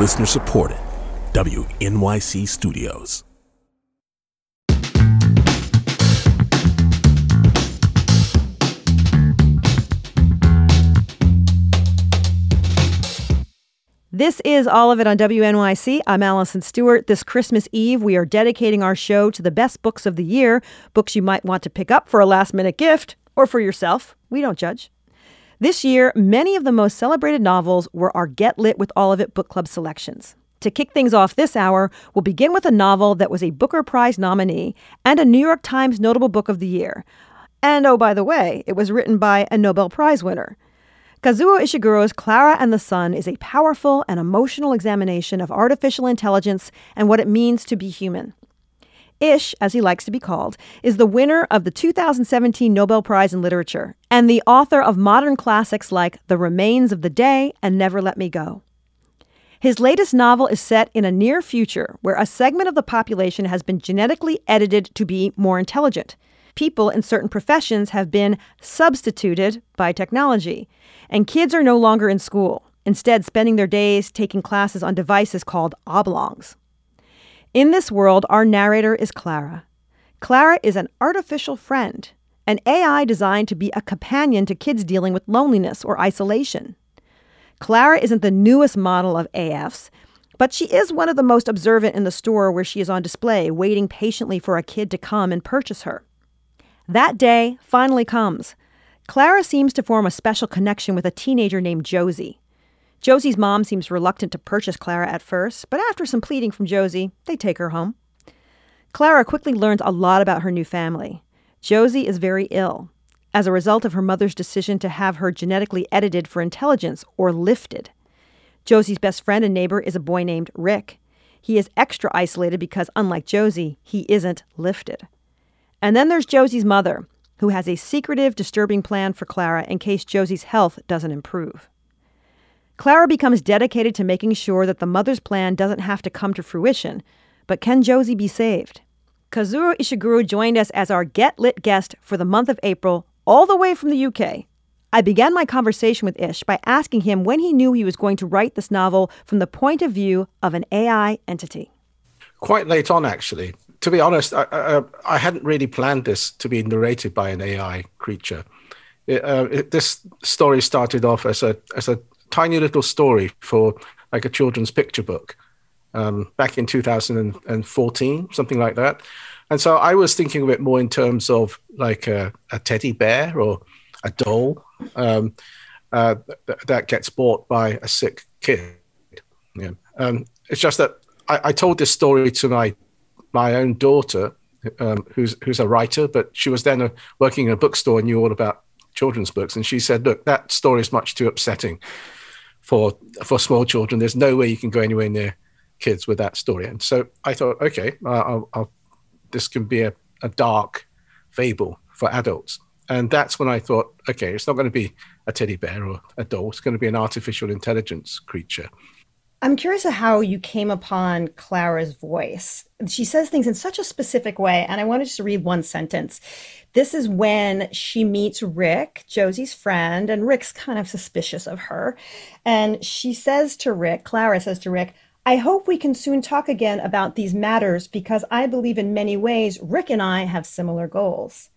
Listener supported. WNYC Studios. This is all of it on WNYC. I'm Allison Stewart. This Christmas Eve, we are dedicating our show to the best books of the year, books you might want to pick up for a last minute gift or for yourself. We don't judge. This year, many of the most celebrated novels were our Get Lit with All of It book club selections. To kick things off this hour, we'll begin with a novel that was a Booker Prize nominee and a New York Times Notable Book of the Year. And oh, by the way, it was written by a Nobel Prize winner. Kazuo Ishiguro's Klara and the Sun is a powerful and emotional examination of artificial intelligence and what it means to be human. Ish, as he likes to be called, is the winner of the 2017 Nobel Prize in Literature and the author of modern classics like The Remains of the Day and Never Let Me Go. His latest novel is set in a near future where a segment of the population has been genetically edited to be more intelligent. People in certain professions have been substituted by technology and kids are no longer in school, instead, spending their days taking classes on devices called oblongs. In this world, our narrator is Klara. Klara is an artificial friend, an AI designed to be a companion to kids dealing with loneliness or isolation. Klara isn't the newest model of AFs, but she is one of the most observant in the store where she is on display, waiting patiently for a kid to come and purchase her. That day finally comes. Klara seems to form a special connection with a teenager named Josie. Josie's mom seems reluctant to purchase Klara at first, but after some pleading from Josie, they take her home. Klara quickly learns a lot about her new family. Josie is very ill as a result of her mother's decision to have her genetically edited for intelligence or lifted. Josie's best friend and neighbor is a boy named Rick. He is extra isolated because, unlike Josie, he isn't lifted. And then there's Josie's mother, who has a secretive, disturbing plan for Klara in case Josie's health doesn't improve. Klara becomes dedicated to making sure that the mother's plan doesn't have to come to fruition, but can Josie be saved? Kazuo Ishiguro joined us as our Get Lit guest for the month of April, all the way from the UK. I began my conversation with Ish by asking him when he knew he was going to write this novel from the point of view of an AI entity. Quite late on, actually to be honest, I, I, I, hadn't really planned this to be narrated by an AI creature. It, uh, it, this story started off as a as a tiny little story for like a children's picture book um, back in 2014, something like that. And so I was thinking of it more in terms of like a, a teddy bear or a doll um, uh, th- that gets bought by a sick kid. Yeah. Um, it's just that I, I told this story to my my own daughter, um, who's who's a writer, but she was then a, working in a bookstore and knew all about children's books. And she said, "Look, that story is much too upsetting for for small children. There's no way you can go anywhere near kids with that story." And so I thought, okay, I'll, I'll, this can be a, a dark fable for adults. And that's when I thought, okay, it's not going to be a teddy bear or a doll. It's going to be an artificial intelligence creature. I'm curious of how you came upon Klara's voice. She says things in such a specific way, and I wanted just to read one sentence. This is when she meets Rick, Josie's friend, and Rick's kind of suspicious of her. And she says to Rick, Klara says to Rick, I hope we can soon talk again about these matters because I believe in many ways Rick and I have similar goals.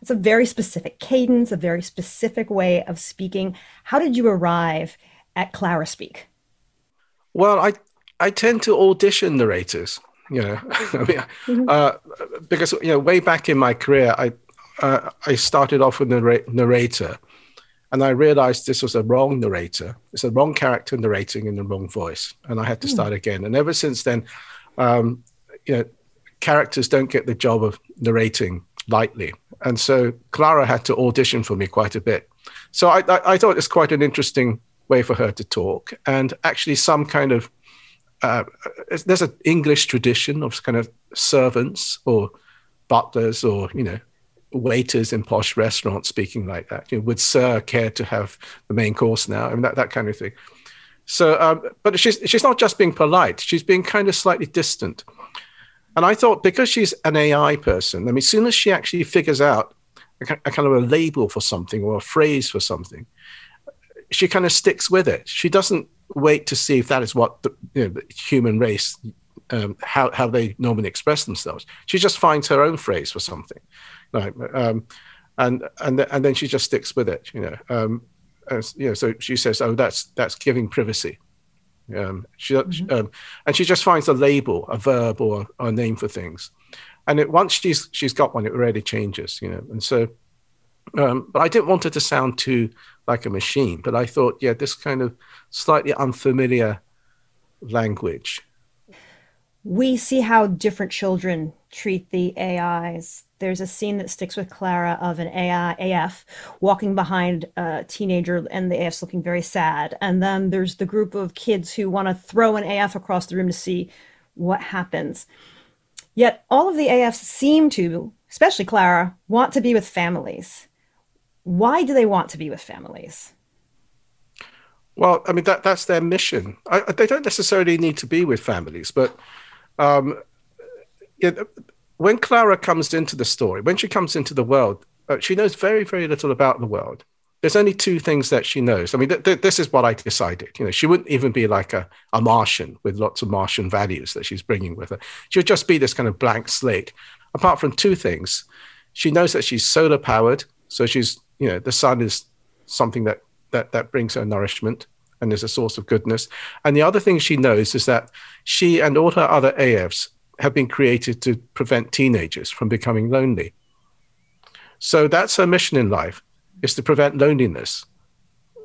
It's a very specific cadence, a very specific way of speaking. How did you arrive at Klara speak? Well, I I tend to audition narrators, you know, I mean, mm-hmm. uh, because you know, way back in my career, I uh, I started off with a narrator, and I realized this was a wrong narrator. It's a wrong character narrating in the wrong voice, and I had to mm. start again. And ever since then, um, you know, characters don't get the job of narrating lightly, and so Klara had to audition for me quite a bit. So I, I, I thought it's quite an interesting way for her to talk, and actually some kind of uh, there's an English tradition of kind of servants or butlers or you know waiters in posh restaurants speaking like that. You know, would Sir care to have the main course now? I mean that that kind of thing. So, um, but she's she's not just being polite; she's being kind of slightly distant. And I thought because she's an AI person, I mean, as soon as she actually figures out a, a kind of a label for something or a phrase for something, she kind of sticks with it. She doesn't wait to see if that is what the, you know, the human race um, how how they normally express themselves. She just finds her own phrase for something, right? Um, and and and then she just sticks with it, you know. Um, as, you know, so she says, "Oh, that's that's giving privacy." Um, she mm-hmm. um, and she just finds a label, a verb, or, or a name for things, and it, once she's she's got one, it already changes, you know. And so, um, but I didn't want it to sound too like a machine. But I thought, yeah, this kind of slightly unfamiliar language we see how different children treat the AIs. There's a scene that sticks with Klara of an AI AF walking behind a teenager, and the AF's looking very sad. And then there's the group of kids who want to throw an AF across the room to see what happens. Yet all of the AFs seem to, especially Klara, want to be with families. Why do they want to be with families? Well, I mean that that's their mission. I, they don't necessarily need to be with families, but um, when Klara comes into the story, when she comes into the world, uh, she knows very, very little about the world. There's only two things that she knows. I mean, th- th- this is what I decided. You know, she wouldn't even be like a, a Martian with lots of Martian values that she's bringing with her. She would just be this kind of blank slate. Apart from two things, she knows that she's solar powered, so she's you know the sun is something that that that brings her nourishment and is a source of goodness. And the other thing she knows is that she and all her other AFs have been created to prevent teenagers from becoming lonely. So that's her mission in life, is to prevent loneliness.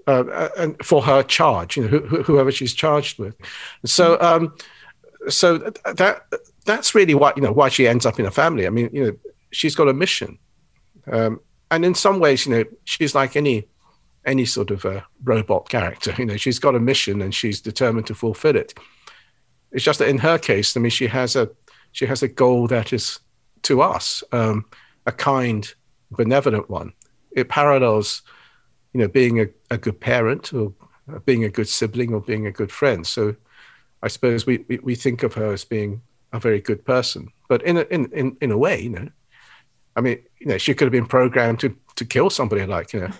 Uh, and for her charge, you know, wh- whoever she's charged with. So, um, so that that's really why you know why she ends up in a family. I mean, you know, she's got a mission, um, and in some ways, you know, she's like any any sort of a robot character. You know, she's got a mission and she's determined to fulfill it. It's just that in her case, I mean, she has a she has a goal that is to us um, a kind, benevolent one. It parallels, you know, being a, a good parent or being a good sibling or being a good friend. So, I suppose we, we, we think of her as being a very good person, but in a, in, in in a way, you know, I mean, you know, she could have been programmed to to kill somebody like you know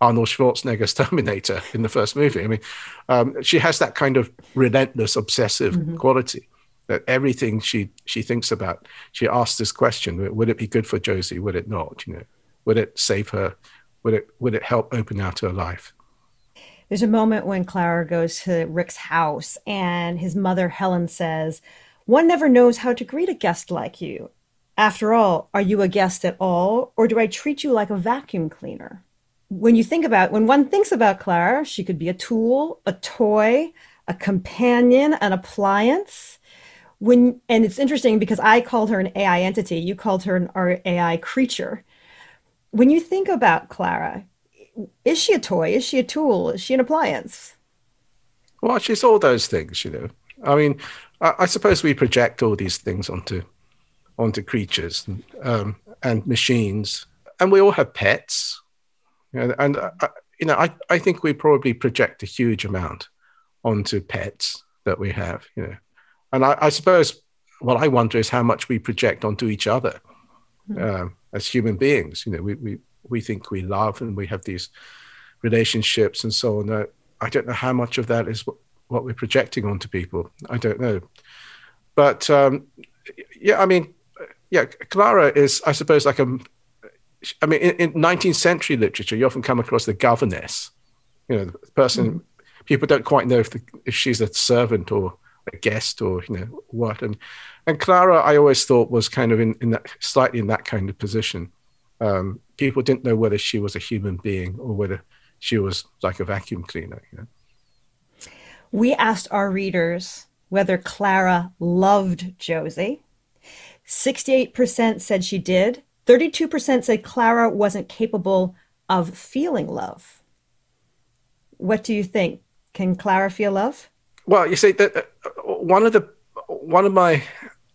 Arnold Schwarzenegger's Terminator in the first movie. I mean, um, she has that kind of relentless, obsessive mm-hmm. quality that everything she she thinks about, she asks this question: Would it be good for Josie? Would it not? You know, would it save her? Would it would it help open out her life? There's a moment when Klara goes to Rick's house, and his mother Helen says, "One never knows how to greet a guest like you. After all, are you a guest at all, or do I treat you like a vacuum cleaner?" when you think about when one thinks about Klara, she could be a tool, a toy, a companion, an appliance. When and it's interesting because I called her an AI entity, you called her an AI creature. When you think about Klara, is she a toy? Is she a tool? Is she an appliance? Well, she's all those things, you know. I mean, I, I suppose we project all these things onto onto creatures um, and machines, and we all have pets and, and uh, you know, I, I think we probably project a huge amount onto pets that we have, you know. And I, I suppose what I wonder is how much we project onto each other mm. as human beings. You know, we, we, we think we love and we have these relationships and so on. Uh, I don't know how much of that is what, what we're projecting onto people. I don't know. But um, yeah, I mean, yeah, Klara is, I suppose, like a, I mean, in, in, 19th century literature, you often come across the governess, you know, the person. Mm. People don't quite know if the, if she's a servant or a guest or you know what. And and Klara, I always thought was kind of in, in that slightly in that kind of position. Um, people didn't know whether she was a human being or whether she was like a vacuum cleaner. You know? We asked our readers whether Klara loved Josie. 68% said she did, 32% said Klara wasn't capable of feeling love. What do you think? Can Klara feel love? Well, you see, that uh, one of the one of my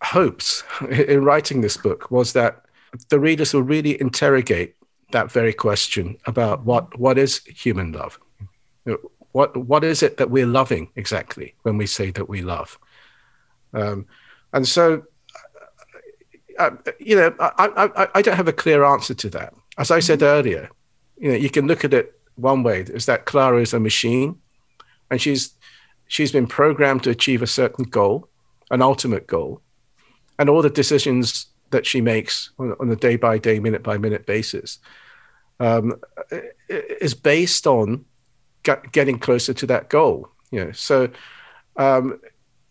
hopes in writing this book was that the readers will really interrogate that very question about what what is human love. What what is it that we're loving exactly when we say that we love? Um, and so uh, you know, I, I, I don't have a clear answer to that. As I said mm-hmm. earlier, you know, you can look at it one way: is that Klara is a machine, and she's she's been programmed to achieve a certain goal, an ultimate goal, and all the decisions that she makes on, on a day by day, minute by minute basis um, is based on get, getting closer to that goal. You know, so um,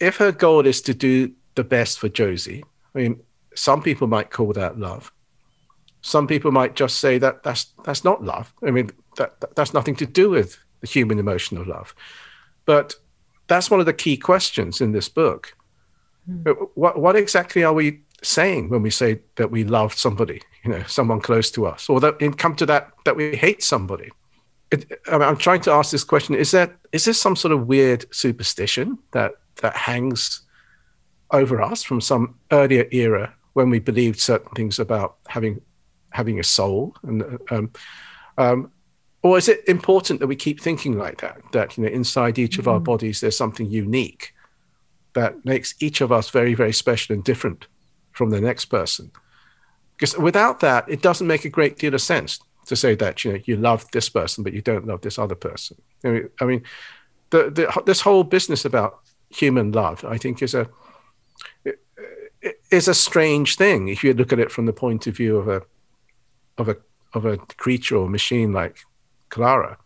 if her goal is to do the best for Josie, I mean, some people might call that love. Some people might just say that that's that's not love. I mean, that, that that's nothing to do with the human emotion of love. But that's one of the key questions in this book. Mm. What what exactly are we saying when we say that we love somebody, you know, someone close to us, or that come to that that we hate somebody? It, I am trying to ask this question: Is that is this some sort of weird superstition that that hangs over us from some earlier era when we believed certain things about having having a soul and um, um, or is it important that we keep thinking like that that you know inside each of mm. our bodies there's something unique that makes each of us very very special and different from the next person because without that it doesn't make a great deal of sense to say that you know you love this person but you don't love this other person i mean, I mean the, the, this whole business about human love i think is a is a strange thing if you look at it from the point of view of a of a of a creature or machine like Klara.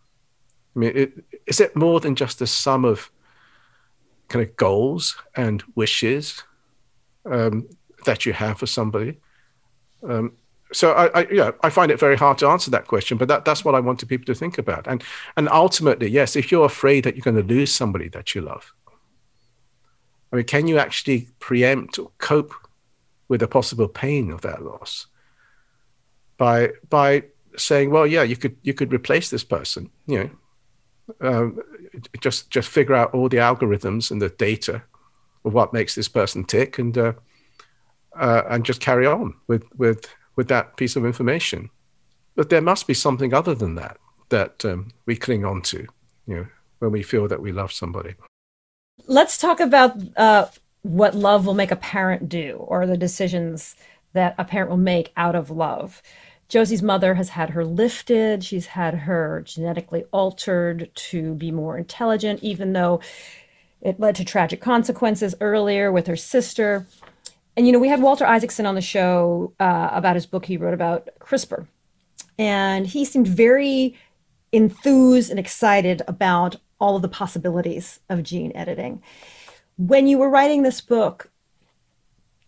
I mean, it, is it more than just a sum of kind of goals and wishes um, that you have for somebody? Um, so I, I, yeah, I find it very hard to answer that question, but that, that's what I wanted people to think about. And and ultimately, yes, if you're afraid that you're going to lose somebody that you love, I mean, can you actually preempt or cope with the possible pain of that loss by by saying, well, yeah, you could you could replace this person, you know, um, just just figure out all the algorithms and the data of what makes this person tick, and uh, uh, and just carry on with with with that piece of information. But there must be something other than that that um, we cling on to, you know, when we feel that we love somebody. Let's talk about uh, what love will make a parent do, or the decisions that a parent will make out of love. Josie's mother has had her lifted. She's had her genetically altered to be more intelligent, even though it led to tragic consequences earlier with her sister. And, you know, we had Walter Isaacson on the show uh, about his book he wrote about CRISPR. And he seemed very enthused and excited about all of the possibilities of gene editing. When you were writing this book,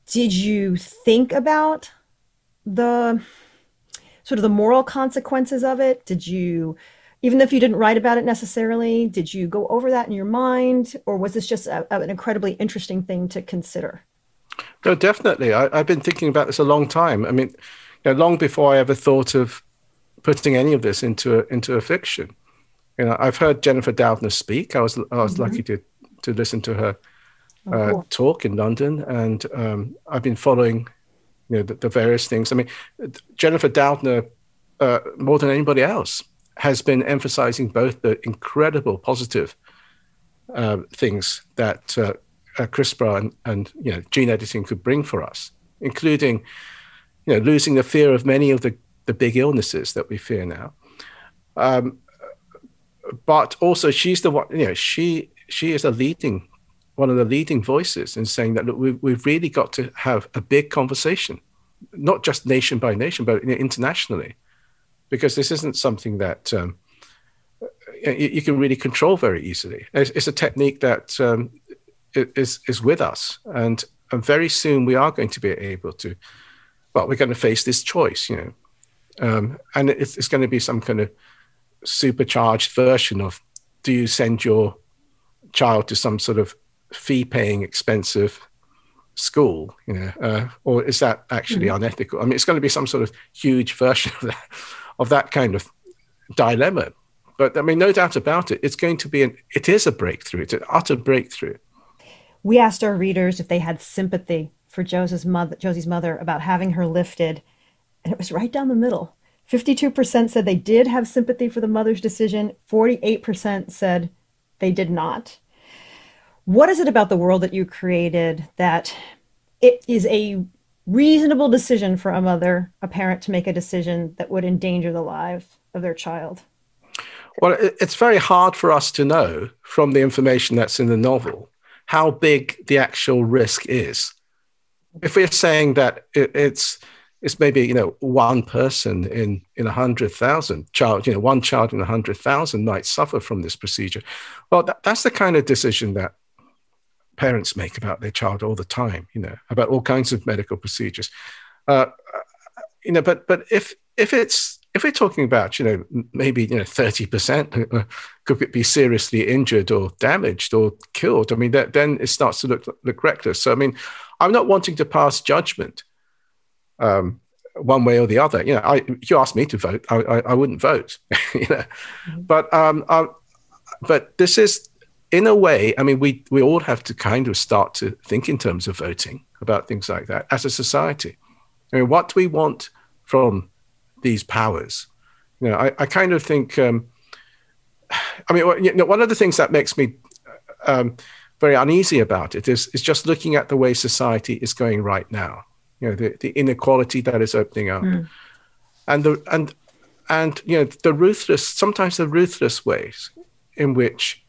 did you think about the sort of the moral consequences of it? Did you, even if you didn't write about it necessarily, did you go over that in your mind, or was this just a, an incredibly interesting thing to consider? No, definitely. I, have been thinking about this a long time. I mean, you know, long before I ever thought of putting any of this into a, into a fiction. You know, I've heard Jennifer Doudna speak. I was I was mm-hmm. lucky to to listen to her uh, cool. talk in London, and um, I've been following you know the, the various things. I mean, Jennifer Doudna, uh, more than anybody else, has been emphasizing both the incredible positive uh, things that uh, uh CRISPR and, and, you know gene editing could bring for us, including you know losing the fear of many of the the big illnesses that we fear now. Um, but also, she's the one. You know, she she is a leading one of the leading voices in saying that look, we've, we've really got to have a big conversation, not just nation by nation, but internationally, because this isn't something that um, you, you, can really control very easily. It's, it's a technique that um, is is with us, and and very soon we are going to be able to. Well, we're going to face this choice, you know, um, and it's, it's going to be some kind of supercharged version of: Do you send your child to some sort of fee paying expensive school you know uh, or is that actually mm-hmm. unethical? I mean it's going to be some sort of huge version of that of that kind of dilemma. But i mean no doubt about it it's going to be an it is a breakthrough. It's an utter breakthrough. We asked our readers if they had sympathy for josie's mother josie's mother about having her lifted and it was right down the middle. 52% said they did have sympathy for the mother's decision. 48% said they did not what is it about the world that you created that it is a reasonable decision for a mother, a parent to make a decision that would endanger the life of their child? Well, it's very hard for us to know from the information that's in the novel how big the actual risk is. If we're saying that it's it's maybe you know one person in in a hundred thousand child, you know, one child in a hundred thousand might suffer from this procedure. Well, that, that's the kind of decision that parents make about their child all the time. You know, about all kinds of medical procedures. Uh, you know, but but if if it's if we're talking about, you know, maybe you know, thirty percent uh, could be seriously injured or damaged or killed. I mean, that, then it starts to look look reckless. So, I mean, I'm not wanting to pass judgment um, one way or the other. You know, I, if you asked me to vote, I, I, I wouldn't vote. you know, mm-hmm. but um, um, but this is in a way. I mean, we we all have to kind of start to think in terms of voting about things like that as a society. I mean, what do we want from these powers. You know, I, I kind of think. Um, I mean, you know, one of the things that makes me um, very uneasy about it is is just looking at the way society is going right now. You know, the, the inequality that is opening up, mm. and the and and you know the ruthless sometimes the ruthless ways in which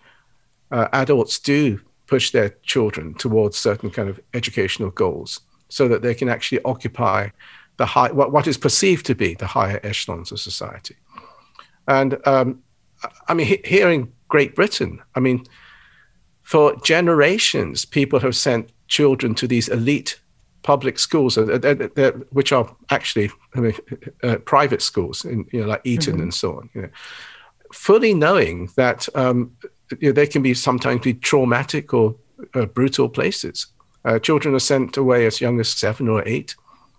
uh, adults do push their children towards certain kind of educational goals so that they can actually occupy the high, what, what is perceived to be the higher echelons of society. And um, I mean, here in Great Britain, I mean, for generations, people have sent children to these elite public schools, uh, which are actually I mean, uh, private schools, in, you know, like Eton mm-hmm. and so on. You know, fully knowing that um, you know, they can be sometimes be traumatic or uh, brutal places. Uh, children are sent away as young as seven or eight.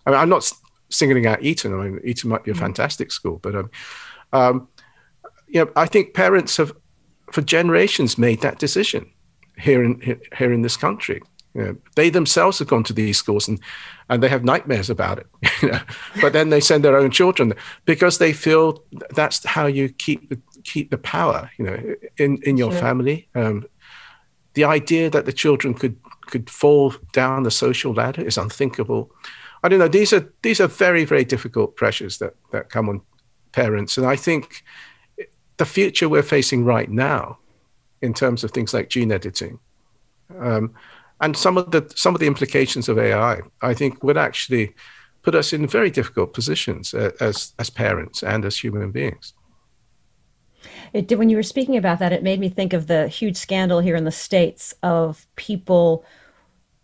I mean, I'm not singling out Eton. I mean, Eton might be a mm. fantastic school, but um, um, you know, I think parents have, for generations, made that decision here in here in this country. You know, they themselves have gone to these schools and and they have nightmares about it. You know? but then they send their own children because they feel that's how you keep the, keep the power. You know, in in your sure. family. Um, the idea that the children could could fall down the social ladder is unthinkable. I don't know. These are these are very very difficult pressures that that come on parents, and I think the future we're facing right now, in terms of things like gene editing, um, and some of the some of the implications of AI, I think would actually put us in very difficult positions uh, as as parents and as human beings. It did, when you were speaking about that, it made me think of the huge scandal here in the states of people,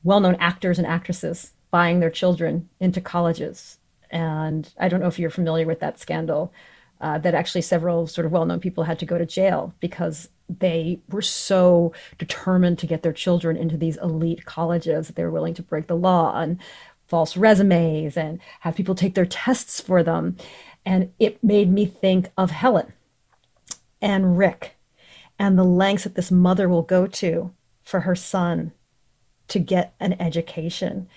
well-known actors and actresses buying their children into colleges. And I don't know if you're familiar with that scandal, uh, that actually several sort of well known people had to go to jail because they were so determined to get their children into these elite colleges that they were willing to break the law and false resumes and have people take their tests for them. And it made me think of Helen and Rick and the lengths that this mother will go to for her son to get an education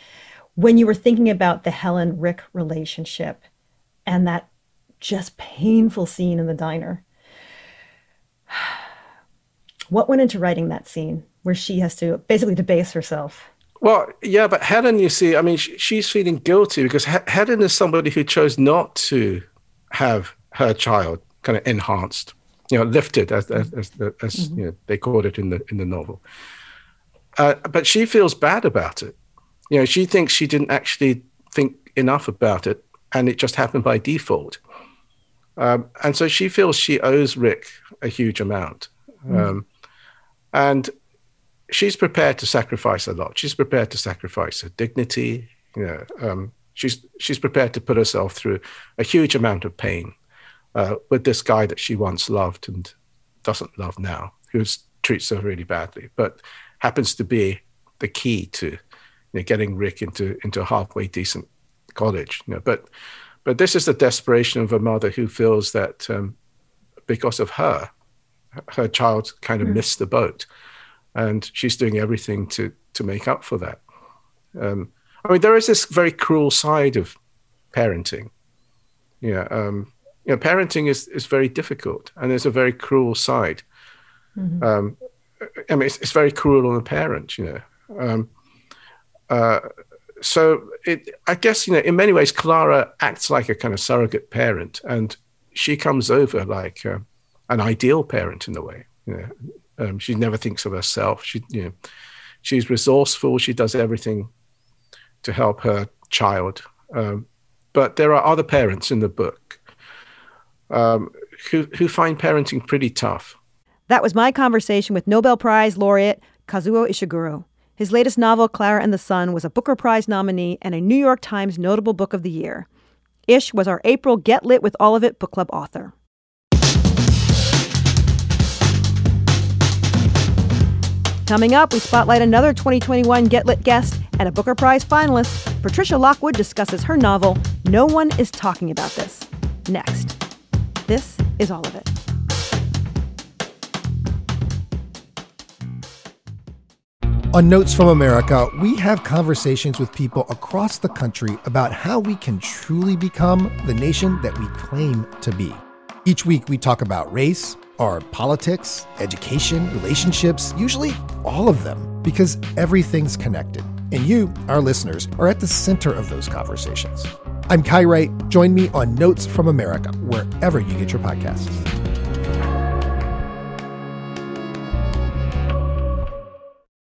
when you were thinking about the Helen Rick relationship and that just painful scene in the diner, what went into writing that scene where she has to basically debase herself? Well, yeah, but Helen, you see, I mean, she's feeling guilty because Helen is somebody who chose not to have her child kind of enhanced, you know, lifted as as, as, as mm-hmm. you know, they called it in the in the novel. Uh, but she feels bad about it you know, she thinks she didn't actually think enough about it, and it just happened by default. Um, and so she feels she owes Rick a huge amount. Mm. Um, and she's prepared to sacrifice a lot. She's prepared to sacrifice her dignity. You know, um, she's she's prepared to put herself through a huge amount of pain uh, with this guy that she once loved and doesn't love now, who treats her really badly, but happens to be the key to you know, getting Rick into into a halfway decent college. You know, but but this is the desperation of a mother who feels that um, because of her, her child kind of mm. missed the boat, and she's doing everything to to make up for that. Um, I mean, there is this very cruel side of parenting. Yeah, um, you know, parenting is is very difficult, and there's a very cruel side. Mm-hmm. Um, I mean, it's, it's, very cruel on the parent. You know, um, uh, so it, I guess you know, in many ways, Klara acts like a kind of surrogate parent, and she comes over like uh, an ideal parent in a way. You know, um, she never thinks of herself. She, you know, she's resourceful. She does everything to help her child. Um, but there are other parents in the book um, who who find parenting pretty tough. That was my conversation with Nobel Prize laureate Kazuo Ishiguro. His latest novel, Klara and the Sun, was a Booker Prize nominee and a New York Times Notable Book of the Year. Ish was our April Get Lit with All of It book club author. Coming up, we spotlight another 2021 Get Lit guest and a Booker Prize finalist. Patricia Lockwood discusses her novel, No One is Talking About This. Next. This is all of it. On Notes from America, we have conversations with people across the country about how we can truly become the nation that we claim to be. Each week, we talk about race, our politics, education, relationships, usually all of them, because everything's connected. And you, our listeners, are at the center of those conversations. I'm Kai Wright. Join me on Notes from America, wherever you get your podcasts.